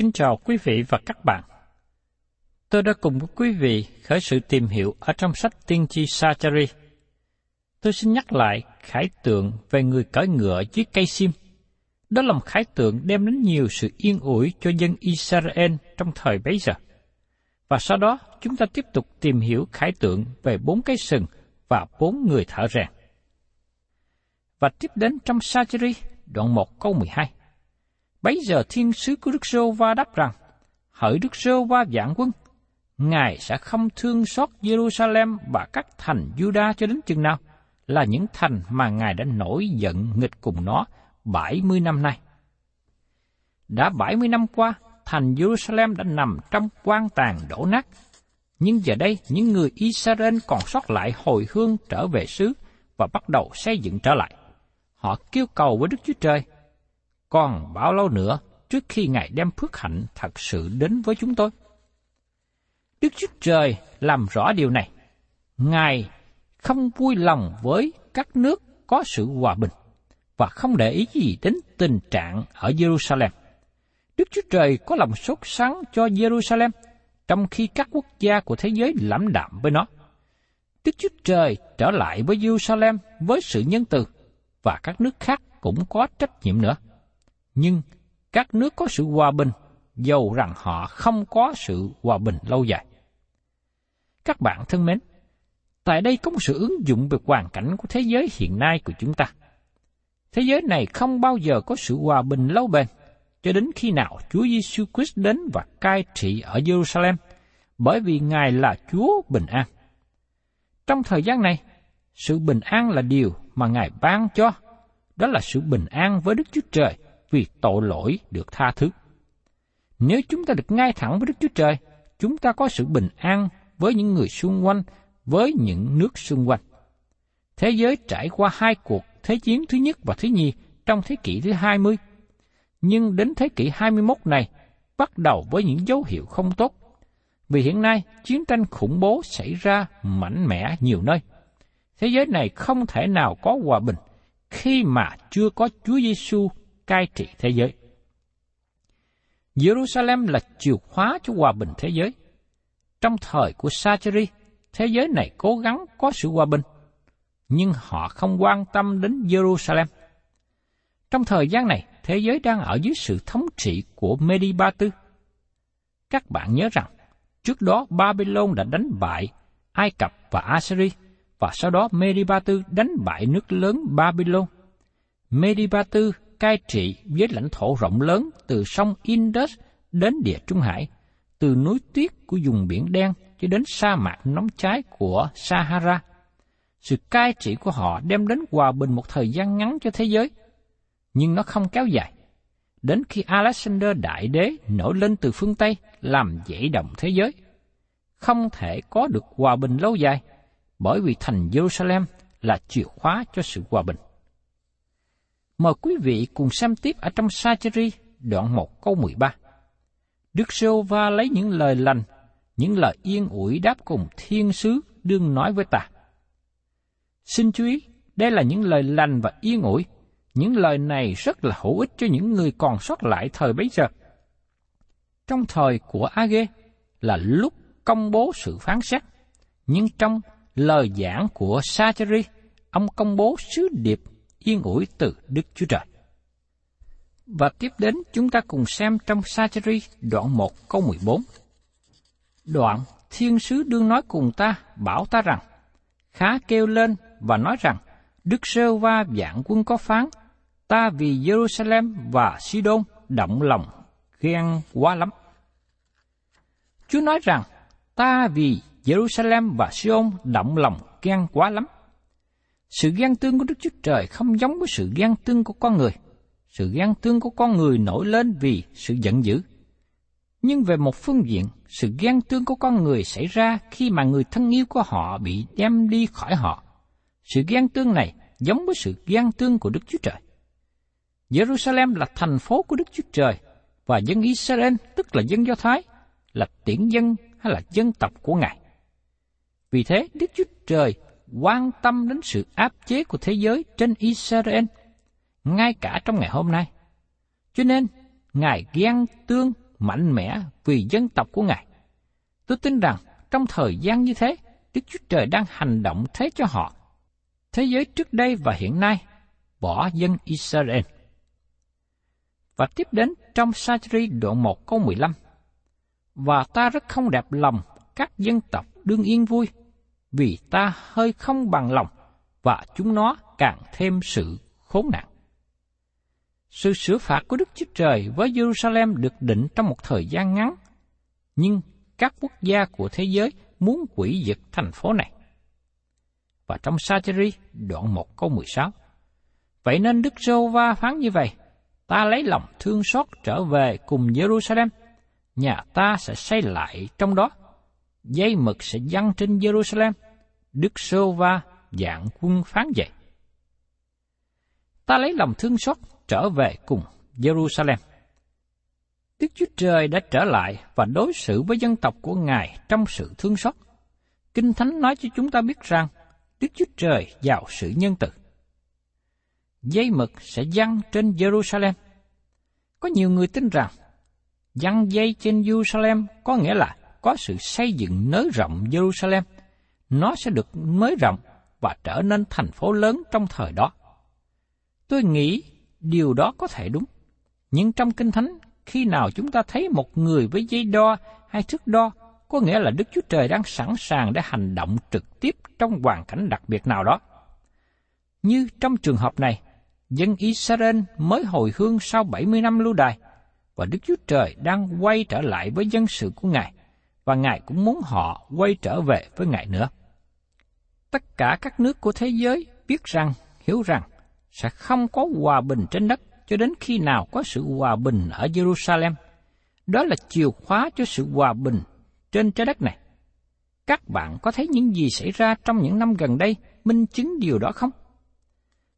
Kính chào quý vị và các bạn. Tôi đã cùng với quý vị khởi sự tìm hiểu ở trong sách tiên tri Sachari. Tôi xin nhắc lại khải tượng về người cởi ngựa dưới cây sim. Đó là một khải tượng đem đến nhiều sự yên ủi cho dân Israel trong thời bấy giờ. Và sau đó, chúng ta tiếp tục tìm hiểu khải tượng về bốn cái sừng và bốn người thợ rèn. Và tiếp đến trong Sachari, đoạn 1 câu 12. Bấy giờ thiên sứ của Đức Sô Va đáp rằng, hỡi Đức Sô Va vạn quân, Ngài sẽ không thương xót Jerusalem và các thành Juda cho đến chừng nào, là những thành mà Ngài đã nổi giận nghịch cùng nó 70 năm nay. Đã 70 năm qua, thành Jerusalem đã nằm trong quan tàn đổ nát. Nhưng giờ đây, những người Israel còn sót lại hồi hương trở về xứ và bắt đầu xây dựng trở lại. Họ kêu cầu với Đức Chúa Trời, còn bao lâu nữa trước khi Ngài đem phước hạnh thật sự đến với chúng tôi? Đức Chúa Trời làm rõ điều này. Ngài không vui lòng với các nước có sự hòa bình và không để ý gì đến tình trạng ở Jerusalem. Đức Chúa Trời có lòng sốt sắng cho Jerusalem, trong khi các quốc gia của thế giới lãm đạm với nó. Đức Chúa Trời trở lại với Jerusalem với sự nhân từ, và các nước khác cũng có trách nhiệm nữa. Nhưng các nước có sự hòa bình, dầu rằng họ không có sự hòa bình lâu dài. Các bạn thân mến, tại đây có một sự ứng dụng về hoàn cảnh của thế giới hiện nay của chúng ta. Thế giới này không bao giờ có sự hòa bình lâu bền, cho đến khi nào Chúa Giêsu Christ đến và cai trị ở Jerusalem, bởi vì Ngài là Chúa bình an. Trong thời gian này, sự bình an là điều mà Ngài ban cho, đó là sự bình an với Đức Chúa Trời vì tội lỗi được tha thứ. Nếu chúng ta được ngay thẳng với Đức Chúa Trời, chúng ta có sự bình an với những người xung quanh, với những nước xung quanh. Thế giới trải qua hai cuộc Thế chiến thứ nhất và thứ nhì trong thế kỷ thứ 20. Nhưng đến thế kỷ 21 này, bắt đầu với những dấu hiệu không tốt. Vì hiện nay, chiến tranh khủng bố xảy ra mạnh mẽ nhiều nơi. Thế giới này không thể nào có hòa bình khi mà chưa có Chúa Giêsu cai trị thế giới. Jerusalem là chìa khóa cho hòa bình thế giới. Trong thời của Sacheri, thế giới này cố gắng có sự hòa bình, nhưng họ không quan tâm đến Jerusalem. Trong thời gian này, thế giới đang ở dưới sự thống trị của Medi Ba Tư. Các bạn nhớ rằng, trước đó Babylon đã đánh bại Ai Cập và Assyria, và sau đó Medibatu đánh bại nước lớn Babylon. Medibatu cai trị với lãnh thổ rộng lớn từ sông Indus đến địa Trung Hải, từ núi tuyết của vùng biển đen cho đến sa mạc nóng cháy của Sahara. Sự cai trị của họ đem đến hòa bình một thời gian ngắn cho thế giới, nhưng nó không kéo dài. Đến khi Alexander Đại Đế nổi lên từ phương Tây làm dậy động thế giới, không thể có được hòa bình lâu dài, bởi vì thành Jerusalem là chìa khóa cho sự hòa bình. Mời quý vị cùng xem tiếp ở trong Sacheri đoạn 1 câu 13. Đức Sô Va lấy những lời lành, những lời yên ủi đáp cùng thiên sứ đương nói với ta. Xin chú ý, đây là những lời lành và yên ủi. Những lời này rất là hữu ích cho những người còn sót lại thời bấy giờ. Trong thời của Age là lúc công bố sự phán xét, nhưng trong lời giảng của Sacheri, ông công bố sứ điệp yên ủi từ Đức Chúa Trời. Và tiếp đến chúng ta cùng xem trong Sacheri đoạn 1 câu 14. Đoạn thiên sứ đương nói cùng ta, bảo ta rằng, khá kêu lên và nói rằng, Đức Sơ Va dạng quân có phán, ta vì Jerusalem và Sidon động lòng ghen quá lắm. Chúa nói rằng, ta vì Jerusalem và Sion động lòng ghen quá lắm. Sự ghen tương của Đức Chúa Trời không giống với sự ghen tương của con người. Sự ghen tương của con người nổi lên vì sự giận dữ. Nhưng về một phương diện, sự ghen tương của con người xảy ra khi mà người thân yêu của họ bị đem đi khỏi họ. Sự ghen tương này giống với sự ghen tương của Đức Chúa Trời. Jerusalem là thành phố của Đức Chúa Trời, và dân Israel, tức là dân Do Thái, là tiễn dân hay là dân tộc của Ngài. Vì thế, Đức Chúa Trời quan tâm đến sự áp chế của thế giới trên Israel, ngay cả trong ngày hôm nay. Cho nên, Ngài ghen tương mạnh mẽ vì dân tộc của Ngài. Tôi tin rằng trong thời gian như thế, Đức Chúa Trời đang hành động thế cho họ. Thế giới trước đây và hiện nay bỏ dân Israel. Và tiếp đến trong Sachri đoạn 1 câu 15. Và ta rất không đẹp lòng các dân tộc đương yên vui, vì ta hơi không bằng lòng, và chúng nó càng thêm sự khốn nạn. Sự sửa phạt của Đức Chúa Trời với Jerusalem được định trong một thời gian ngắn, nhưng các quốc gia của thế giới muốn quỷ diệt thành phố này. Và trong Sacheri đoạn 1 câu 16, Vậy nên Đức Rô Va phán như vậy, ta lấy lòng thương xót trở về cùng Jerusalem, nhà ta sẽ xây lại trong đó, dây mực sẽ dăng trên Jerusalem, Đức Sô Va dạng quân phán vậy. Ta lấy lòng thương xót trở về cùng Jerusalem. Đức Chúa Trời đã trở lại và đối xử với dân tộc của Ngài trong sự thương xót. Kinh Thánh nói cho chúng ta biết rằng Đức Chúa Trời giàu sự nhân từ. Dây mực sẽ dăng trên Jerusalem. Có nhiều người tin rằng dăng dây trên Jerusalem có nghĩa là có sự xây dựng nới rộng Jerusalem. Nó sẽ được nới rộng và trở nên thành phố lớn trong thời đó. Tôi nghĩ điều đó có thể đúng. Nhưng trong Kinh Thánh, khi nào chúng ta thấy một người với dây đo hay thước đo, có nghĩa là Đức Chúa Trời đang sẵn sàng để hành động trực tiếp trong hoàn cảnh đặc biệt nào đó. Như trong trường hợp này, dân Israel mới hồi hương sau 70 năm lưu đài, và Đức Chúa Trời đang quay trở lại với dân sự của Ngài, và Ngài cũng muốn họ quay trở về với Ngài nữa. Tất cả các nước của thế giới biết rằng, hiểu rằng, sẽ không có hòa bình trên đất cho đến khi nào có sự hòa bình ở Jerusalem. Đó là chìa khóa cho sự hòa bình trên trái đất này. Các bạn có thấy những gì xảy ra trong những năm gần đây minh chứng điều đó không?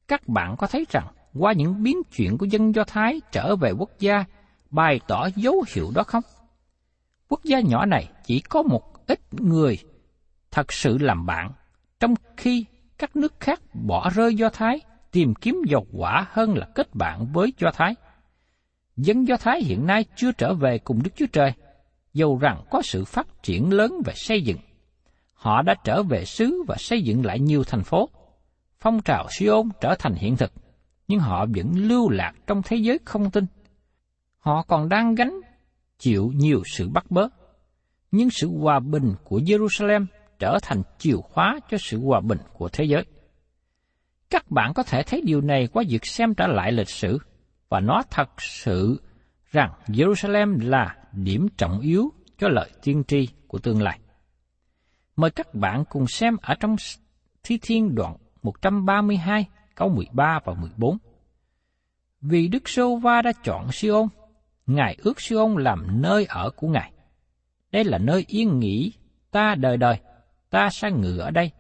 Các bạn có thấy rằng qua những biến chuyển của dân Do Thái trở về quốc gia bày tỏ dấu hiệu đó không? Quốc gia nhỏ này chỉ có một ít người thật sự làm bạn, trong khi các nước khác bỏ rơi Do Thái tìm kiếm dầu quả hơn là kết bạn với Do Thái. Dân Do Thái hiện nay chưa trở về cùng Đức Chúa Trời, dầu rằng có sự phát triển lớn về xây dựng. Họ đã trở về xứ và xây dựng lại nhiều thành phố. Phong trào Siôn trở thành hiện thực, nhưng họ vẫn lưu lạc trong thế giới không tin. Họ còn đang gánh chịu nhiều sự bắt bớ, nhưng sự hòa bình của Jerusalem trở thành chìa khóa cho sự hòa bình của thế giới. Các bạn có thể thấy điều này qua việc xem trở lại lịch sử, và nó thật sự rằng Jerusalem là điểm trọng yếu cho lời tiên tri của tương lai. Mời các bạn cùng xem ở trong Thi Thiên đoạn 132 câu 13 và 14. Vì Đức Sô Va đã chọn Siôn, Ngài ước Siôn làm nơi ở của Ngài. Đây là nơi yên nghỉ ta đời đời, ta sẽ ngự ở đây,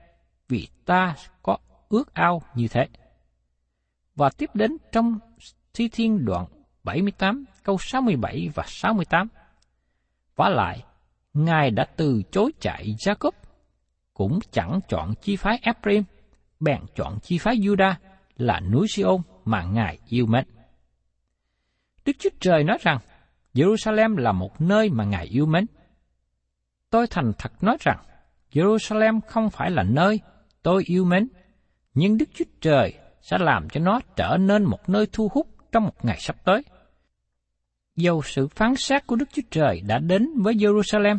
vì ta có ước ao như thế. Và tiếp đến trong Thi Thiên đoạn 78 câu 67 và 68. Và lại, Ngài đã từ chối chạy Jacob, cũng chẳng chọn chi phái Ephraim, bèn chọn chi phái Judah là núi Siôn mà Ngài yêu mến. Đức Chúa Trời nói rằng, Jerusalem là một nơi mà Ngài yêu mến. Tôi thành thật nói rằng, Jerusalem không phải là nơi tôi yêu mến, nhưng Đức Chúa Trời sẽ làm cho nó trở nên một nơi thu hút trong một ngày sắp tới. Dầu sự phán xét của Đức Chúa Trời đã đến với Jerusalem,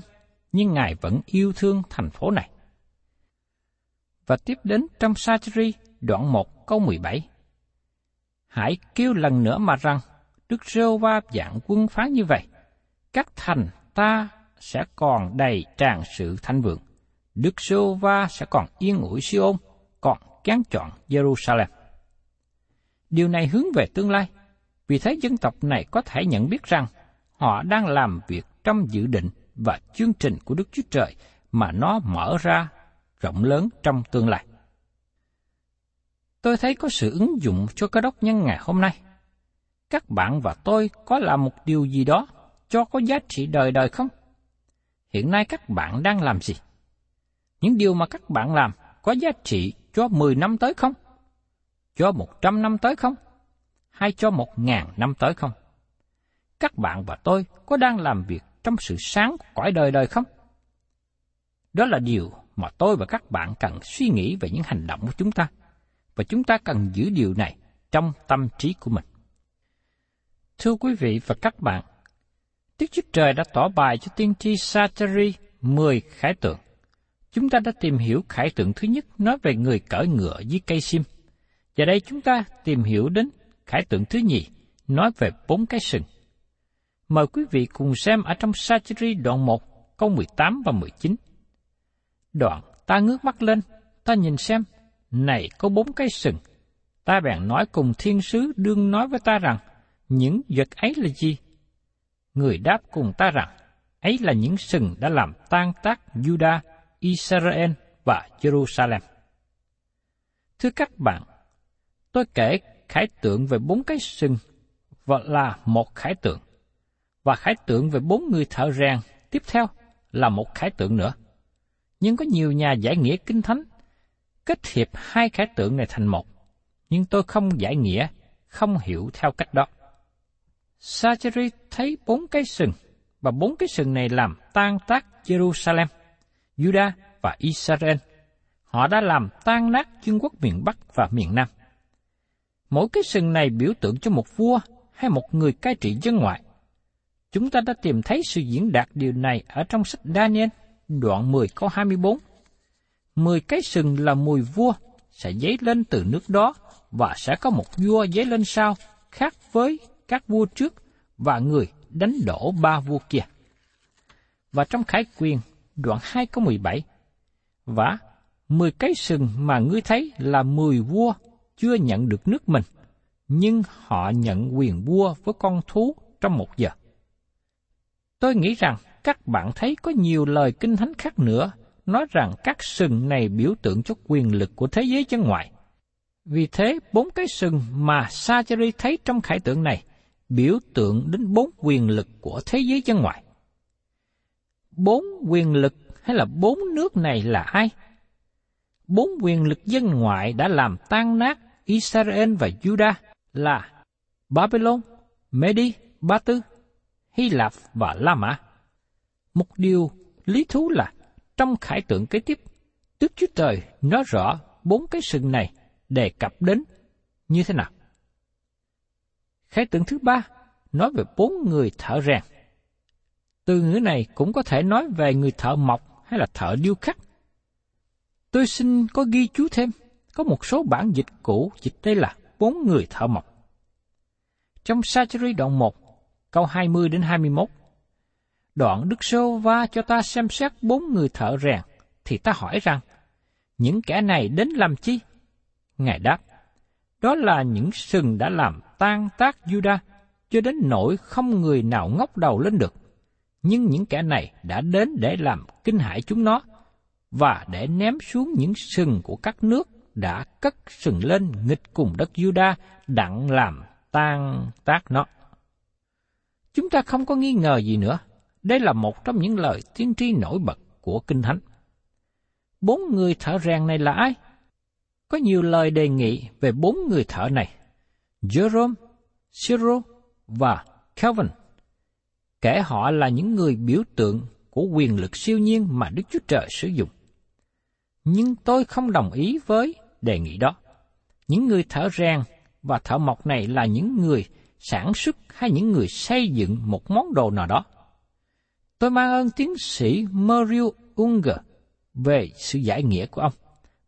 nhưng Ngài vẫn yêu thương thành phố này. Và tiếp đến trong Sacheri đoạn 1 câu 17. Hãy kêu lần nữa mà rằng, Đức Rêu Va dạng quân phá như vậy, các thành ta sẽ còn đầy tràn sự thanh vượng. Đức Rêu Va sẽ còn yên ủi Siôn, còn kén chọn Jerusalem. Điều này hướng về tương lai, vì thế dân tộc này có thể nhận biết rằng họ đang làm việc trong dự định và chương trình của Đức Chúa Trời mà nó mở ra rộng lớn trong tương lai. Tôi thấy có sự ứng dụng cho cơ đốc nhân ngày hôm nay. Các bạn và tôi có làm một điều gì đó cho có giá trị đời đời không? Hiện nay các bạn đang làm gì? Những điều mà các bạn làm có giá trị cho 10 năm tới không? Cho 100 năm tới không? Hay cho 1.000 năm tới không? Các bạn và tôi có đang làm việc trong sự sáng của cõi đời đời không? Đó là điều mà tôi và các bạn cần suy nghĩ về những hành động của chúng ta, và chúng ta cần giữ điều này trong tâm trí của mình. Thưa quý vị và các bạn, Đức Chúa Trời đã tỏ bài cho tiên tri Sacheri 10 khải tượng. Chúng ta đã tìm hiểu khải tượng thứ nhất nói về người cởi ngựa dưới cây sim. Và đây chúng ta tìm hiểu đến khải tượng thứ nhì nói về bốn cái sừng. Mời quý vị cùng xem ở trong Sacheri đoạn 1, câu 18 và 19. Đoạn, ta ngước mắt lên, ta nhìn xem, này có bốn cái sừng. Ta bèn nói cùng thiên sứ đương nói với ta rằng, những vật ấy là gì? Người đáp cùng ta rằng, ấy là những sừng đã làm tan tác Juda, Israel và Jerusalem. Thưa các bạn, tôi kể khải tượng về bốn cái sừng và là một khải tượng, và khải tượng về bốn người thợ rèn tiếp theo là một khải tượng nữa. Nhưng có nhiều nhà giải nghĩa kinh thánh kết hiệp hai khải tượng này thành một, nhưng tôi không giải nghĩa, không hiểu theo cách đó. Sacheri thấy bốn cái sừng, và bốn cái sừng này làm tan tác Jerusalem, Judah và Israel. Họ đã làm tan nát vương quốc miền Bắc và miền Nam. Mỗi cái sừng này biểu tượng cho một vua hay một người cai trị dân ngoại. Chúng ta đã tìm thấy sự diễn đạt điều này ở trong sách Daniel, đoạn 10 câu 24. Mười cái sừng là mùi vua sẽ dấy lên từ nước đó và sẽ có một vua dấy lên sau khác với các vua trước và người đánh đổ ba vua kia. Và trong khải quyền, đoạn 2 câu 17, và mười cái sừng mà ngươi thấy là mười vua chưa nhận được nước mình, nhưng họ nhận quyền vua với con thú trong một giờ. Tôi nghĩ rằng các bạn thấy có nhiều lời kinh thánh khác nữa nói rằng các sừng này biểu tượng cho quyền lực của thế giới chân ngoại. Vì thế, bốn cái sừng mà Sacheri thấy trong khải tượng này biểu tượng đến bốn quyền lực của thế giới chân ngoại. Bốn quyền lực hay là bốn nước này là ai? Bốn quyền lực dân ngoại đã làm tan nát Israel và Judah là Babylon, Medi, Ba Tư, Hy Lạp và La Mã. Một điều lý thú là trong khải tượng kế tiếp, Đức Chúa Trời nói rõ bốn cái sừng này đề cập đến như thế nào khái tượng thứ ba nói về bốn người thợ rèn. Từ ngữ này cũng có thể nói về người thợ mộc hay là thợ điêu khắc. Tôi xin có ghi chú thêm, có một số bản dịch cũ dịch đây là bốn người thợ mộc. Trong Sacheri đoạn 1, câu 20 đến 21, đoạn Đức Sô Va cho ta xem xét bốn người thợ rèn, thì ta hỏi rằng, những kẻ này đến làm chi? Ngài đáp, đó là những sừng đã làm tan tác Judah, cho đến nỗi không người nào ngóc đầu lên được. Nhưng những kẻ này đã đến để làm kinh hãi chúng nó, và để ném xuống những sừng của các nước đã cất sừng lên nghịch cùng đất Judah đặng làm tan tác nó. Chúng ta không có nghi ngờ gì nữa, đây là một trong những lời tiên tri nổi bật của Kinh Thánh. Bốn người thợ rèn này là ai? Có nhiều lời đề nghị về bốn người thợ này. Jerome, Cyril và Calvin. Kể họ là những người biểu tượng của quyền lực siêu nhiên mà Đức Chúa Trời sử dụng. Nhưng tôi không đồng ý với đề nghị đó. Những người thợ rèn và thợ mộc này là những người sản xuất hay những người xây dựng một món đồ nào đó. Tôi mang ơn tiến sĩ Mario Unger về sự giải nghĩa của ông,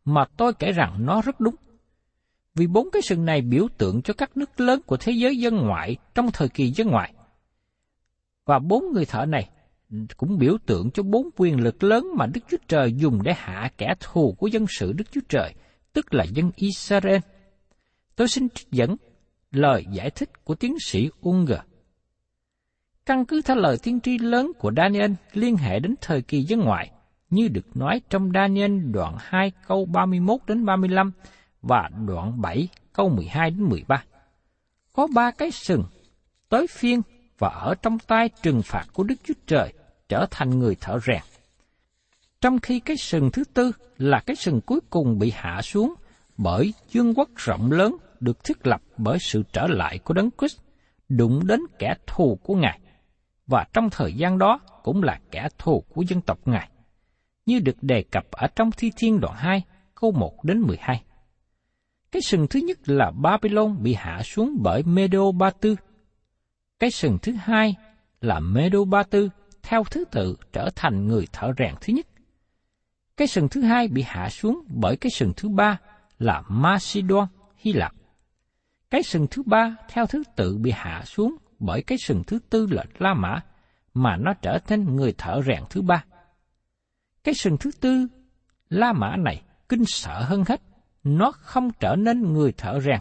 mà tôi kể rằng nó rất đúng. Vì bốn cái sừng này biểu tượng cho các nước lớn của thế giới dân ngoại trong thời kỳ dân ngoại. Và bốn người thợ này cũng biểu tượng cho bốn quyền lực lớn mà Đức Chúa Trời dùng để hạ kẻ thù của dân sự Đức Chúa Trời, tức là dân Israel. Tôi xin trích dẫn lời giải thích của tiến sĩ Unger. Căn cứ theo lời tiên tri lớn của Daniel liên hệ đến thời kỳ dân ngoại, như được nói trong Daniel đoạn 2 câu 31 đến 35 và đoạn 7 câu 12 đến 13. Có ba cái sừng tới phiên và ở trong tay trừng phạt của Đức Chúa Trời trở thành người thợ rèn. Trong khi cái sừng thứ tư là cái sừng cuối cùng bị hạ xuống bởi dương quốc rộng lớn được thiết lập bởi sự trở lại của Đấng Christ đụng đến kẻ thù của Ngài, và trong thời gian đó cũng là kẻ thù của dân tộc Ngài, như được đề cập ở trong Thi Thiên đoạn 2, câu 1 đến 12. Cái sừng thứ nhất là Babylon bị hạ xuống bởi Medo Ba Tư. Cái sừng thứ hai là Medo Ba Tư theo thứ tự trở thành người thợ rèn thứ nhất. Cái sừng thứ hai bị hạ xuống bởi cái sừng thứ ba là Macedon, Hy Lạp. Cái sừng thứ ba theo thứ tự bị hạ xuống bởi cái sừng thứ tư là La Mã, mà nó trở thành người thợ rèn thứ ba. Cái sừng thứ tư, La Mã này kinh sợ hơn hết, nó không trở nên người thợ rèn,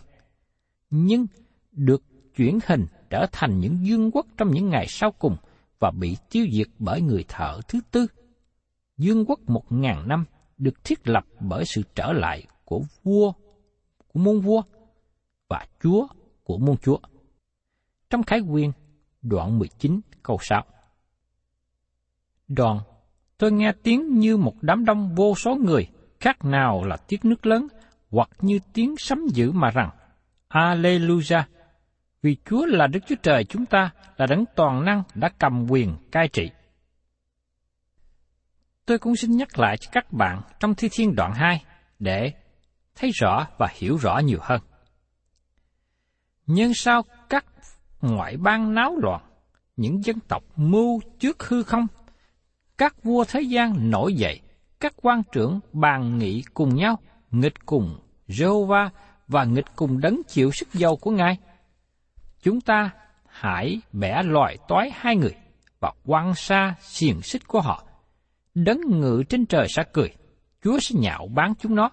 nhưng được chuyển hình trở thành những dương quốc trong những ngày sau cùng và bị tiêu diệt bởi người thợ thứ tư. Dương quốc một ngàn năm được thiết lập bởi sự trở lại của vua, của môn vua và chúa của môn chúa. Trong Khải Quyên, đoạn 19 câu 6. Đoạn, tôi nghe tiếng như một đám đông vô số người, khác nào là tiếng nước lớn, hoặc như tiếng sấm dữ mà rằng, Alleluia, vì Chúa là Đức Chúa Trời chúng ta là đấng toàn năng đã cầm quyền cai trị. Tôi cũng xin nhắc lại cho các bạn trong Thi Thiên đoạn 2 để thấy rõ và hiểu rõ nhiều hơn. Nhưng sao các ngoại bang náo loạn, những dân tộc mưu trước hư không, các vua thế gian nổi dậy, các quan trưởng bàn nghị cùng nhau, nghịch cùng Jehovah và nghịch cùng đấng chịu sức dầu của Ngài. Chúng ta hãy bẻ loại toái hai người và quăng xa xiềng xích của họ. Đấng ngự trên trời sẽ cười, Chúa sẽ nhạo bán chúng nó.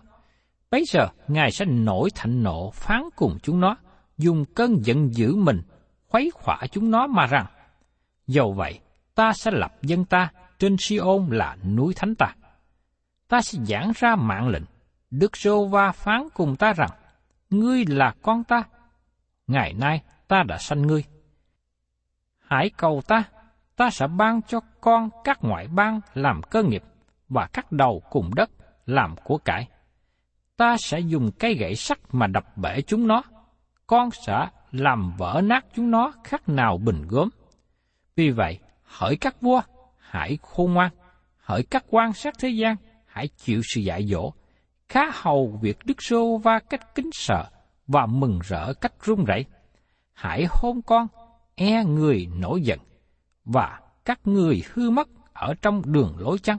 Bây giờ Ngài sẽ nổi thạnh nộ phán cùng chúng nó, dùng cơn giận dữ mình khuấy khỏa chúng nó mà rằng, dầu vậy, ta sẽ lập dân ta trên Siôn là núi thánh ta. Ta sẽ giảng ra mạng lệnh, Đức Rô Va phán cùng ta rằng, ngươi là con ta, ngày nay ta đã sanh ngươi. Hãy cầu ta, ta sẽ ban cho con các ngoại bang làm cơ nghiệp và các đầu cùng đất làm của cải. Ta sẽ dùng cây gậy sắt mà đập bể chúng nó. Con sẽ làm vỡ nát chúng nó khác nào bình gốm. Vì vậy, hỡi các vua, hãy khôn ngoan, hỡi các quan sát thế gian, hãy chịu sự dạy dỗ, khá hầu việc Đức Sô Va cách kính sợ và mừng rỡ cách run rẩy. Hãy hôn con, e người nổi giận, và các người hư mất ở trong đường lối chăng?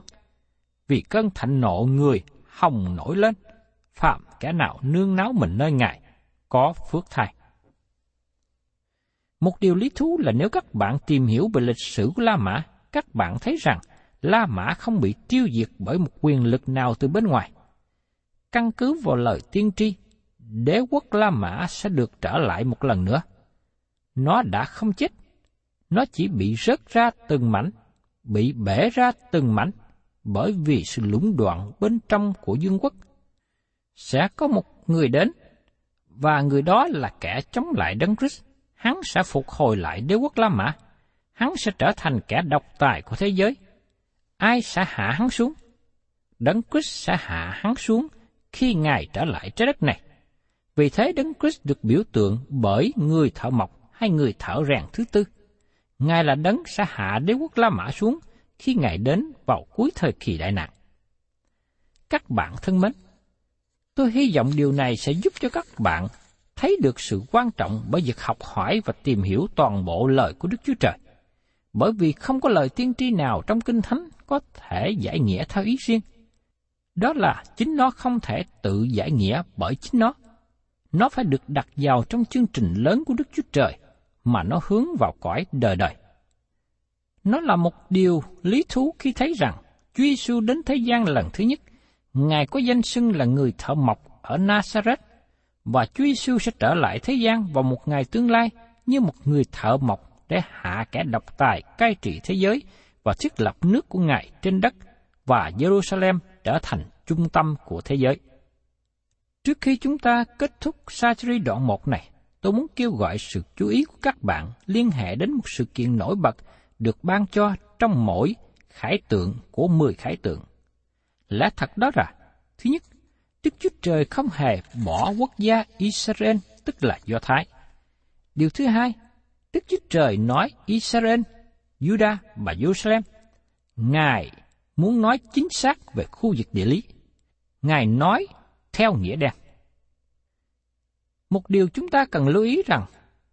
Vì cơn thạnh nộ người hồng nổi lên, phạm kẻ nào nương náo mình nơi Ngài, có phước thai. Một điều lý thú là nếu các bạn tìm hiểu về lịch sử của La Mã, các bạn thấy rằng La Mã không bị tiêu diệt bởi một quyền lực nào từ bên ngoài. Căn cứ vào lời tiên tri, đế quốc La Mã sẽ được trở lại một lần nữa. Nó đã không chết, nó chỉ bị rớt ra từng mảnh, bị bể ra từng mảnh, bởi vì sự lũng đoạn bên trong của dương quốc. Sẽ có một người đến, và người đó là kẻ chống lại Đấng Christ. Hắn sẽ phục hồi lại đế quốc La Mã. Hắn sẽ trở thành kẻ độc tài của thế giới. Ai sẽ hạ hắn xuống? Đấng Christ sẽ hạ hắn xuống khi Ngài trở lại trái đất này. Vì thế Đấng Christ được biểu tượng bởi người thợ mộc hay người thợ rèn thứ tư. Ngài là Đấng sẽ hạ đế quốc La Mã xuống khi Ngài đến vào cuối thời kỳ đại nạn. Các bạn thân mến, tôi hy vọng điều này sẽ giúp cho các bạn thấy được sự quan trọng bởi việc học hỏi và tìm hiểu toàn bộ lời của Đức Chúa Trời. Bởi vì không có lời tiên tri nào trong Kinh Thánh có thể giải nghĩa theo ý riêng. Đó là chính nó không thể tự giải nghĩa bởi chính nó. Nó phải được đặt vào trong chương trình lớn của Đức Chúa Trời mà nó hướng vào cõi đời đời. Nó là một điều lý thú khi thấy rằng Chúa Giêsu đến thế gian lần thứ nhất, Ngài có danh xưng là người thợ mộc ở Nazareth, và Chúa Giêsu sẽ trở lại thế gian vào một ngày tương lai như một người thợ mộc để hạ kẻ độc tài cai trị thế giới và thiết lập nước của Ngài trên đất và Jerusalem trở thành trung tâm của thế giới. Trước khi chúng ta kết thúc Sacheri đoạn 1 này, tôi muốn kêu gọi sự chú ý của các bạn liên hệ đến một sự kiện nổi bật được ban cho trong mỗi khải tượng của 10 khải tượng. Lẽ thật đó là, thứ nhất, Đức Chúa Trời không hề bỏ quốc gia Israel, tức là Do Thái. Điều thứ hai, Đức Chúa Trời nói Israel, Judah và Jerusalem. Ngài muốn nói chính xác về khu vực địa lý. Ngài nói theo nghĩa đen. Một điều chúng ta cần lưu ý rằng,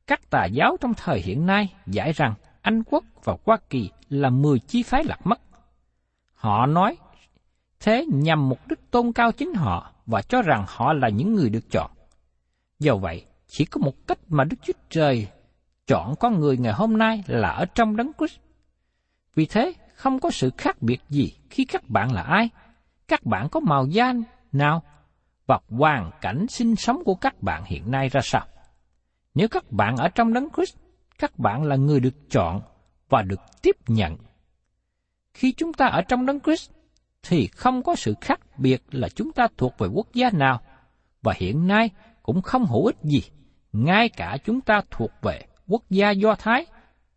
các tà giáo trong thời hiện nay giải rằng Anh Quốc và Hoa Kỳ là mười chi phái lạc mất. Họ nói thế nhằm mục đích tôn cao chính họ và cho rằng họ là những người được chọn. Do vậy, chỉ có một cách mà Đức Chúa Trời chọn con người ngày hôm nay là ở trong đấng Christ. Vì thế, không có sự khác biệt gì khi các bạn là ai, các bạn có màu da nào và hoàn cảnh sinh sống của các bạn hiện nay ra sao. Nếu các bạn ở trong đấng Christ, các bạn là người được chọn và được tiếp nhận. Khi chúng ta ở trong đấng Christ, thì không có sự khác biệt là chúng ta thuộc về quốc gia nào, và hiện nay cũng không hữu ích gì, ngay cả chúng ta thuộc về quốc gia Do Thái,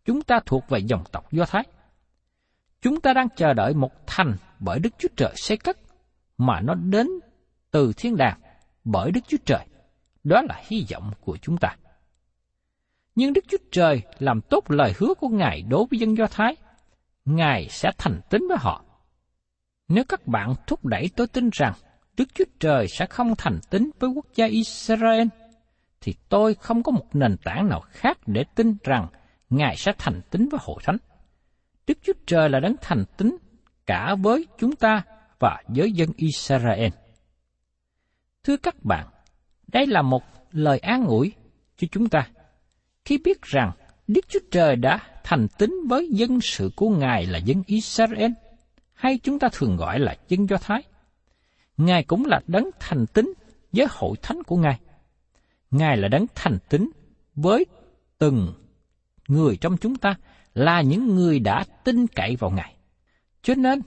chúng ta thuộc về dòng tộc Do Thái. Chúng ta đang chờ đợi một thành bởi Đức Chúa Trời xây cất, mà nó đến từ thiên đàng bởi Đức Chúa Trời. Đó là hy vọng của chúng ta. Nhưng Đức Chúa Trời làm tốt lời hứa của Ngài đối với dân Do Thái. Ngài sẽ thành tín với họ. Nếu các bạn thúc đẩy tôi tin rằng Đức Chúa Trời sẽ không thành tín với quốc gia Israel, thì tôi không có một nền tảng nào khác để tin rằng Ngài sẽ thành tín với hội thánh. Đức Chúa Trời là đấng thành tín cả với chúng ta và với dân Israel. Thưa các bạn, đây là một lời an ủi cho chúng ta. Khi biết rằng Đức Chúa Trời đã thành tín với dân sự của Ngài là dân Israel, hay chúng ta thường gọi là dân Do Thái. Ngài cũng là đấng thành tín với hội thánh của Ngài. Ngài là đấng thành tín với từng người trong chúng ta là những người đã tin cậy vào Ngài. Cho nên,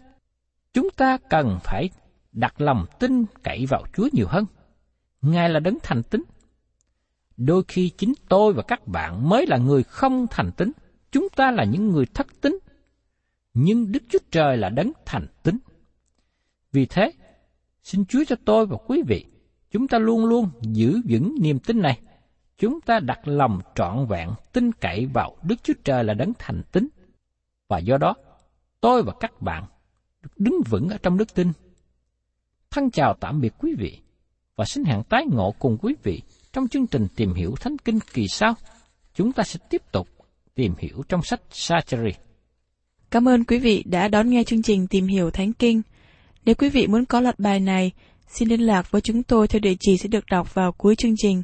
chúng ta cần phải đặt lòng tin cậy vào Chúa nhiều hơn. Ngài là đấng thành tín. Đôi khi chính tôi và các bạn mới là người không thành tín. Chúng ta là những người thất tín. Nhưng Đức Chúa Trời là đấng thành tín. Vì thế, xin Chúa cho tôi và quý vị, chúng ta luôn luôn giữ vững niềm tin này. Chúng ta đặt lòng trọn vẹn tin cậy vào Đức Chúa Trời là đấng thành tín. Và do đó, tôi và các bạn được đứng vững ở trong đức tin. Thân chào tạm biệt quý vị và xin hẹn tái ngộ cùng quý vị trong chương trình tìm hiểu Thánh Kinh kỳ sau. Chúng ta sẽ tiếp tục tìm hiểu trong sách Sacheri. Cảm ơn quý vị đã đón nghe chương trình Tìm hiểu Thánh Kinh. Nếu quý vị muốn có loạt bài này, xin liên lạc với chúng tôi theo địa chỉ sẽ được đọc vào cuối chương trình.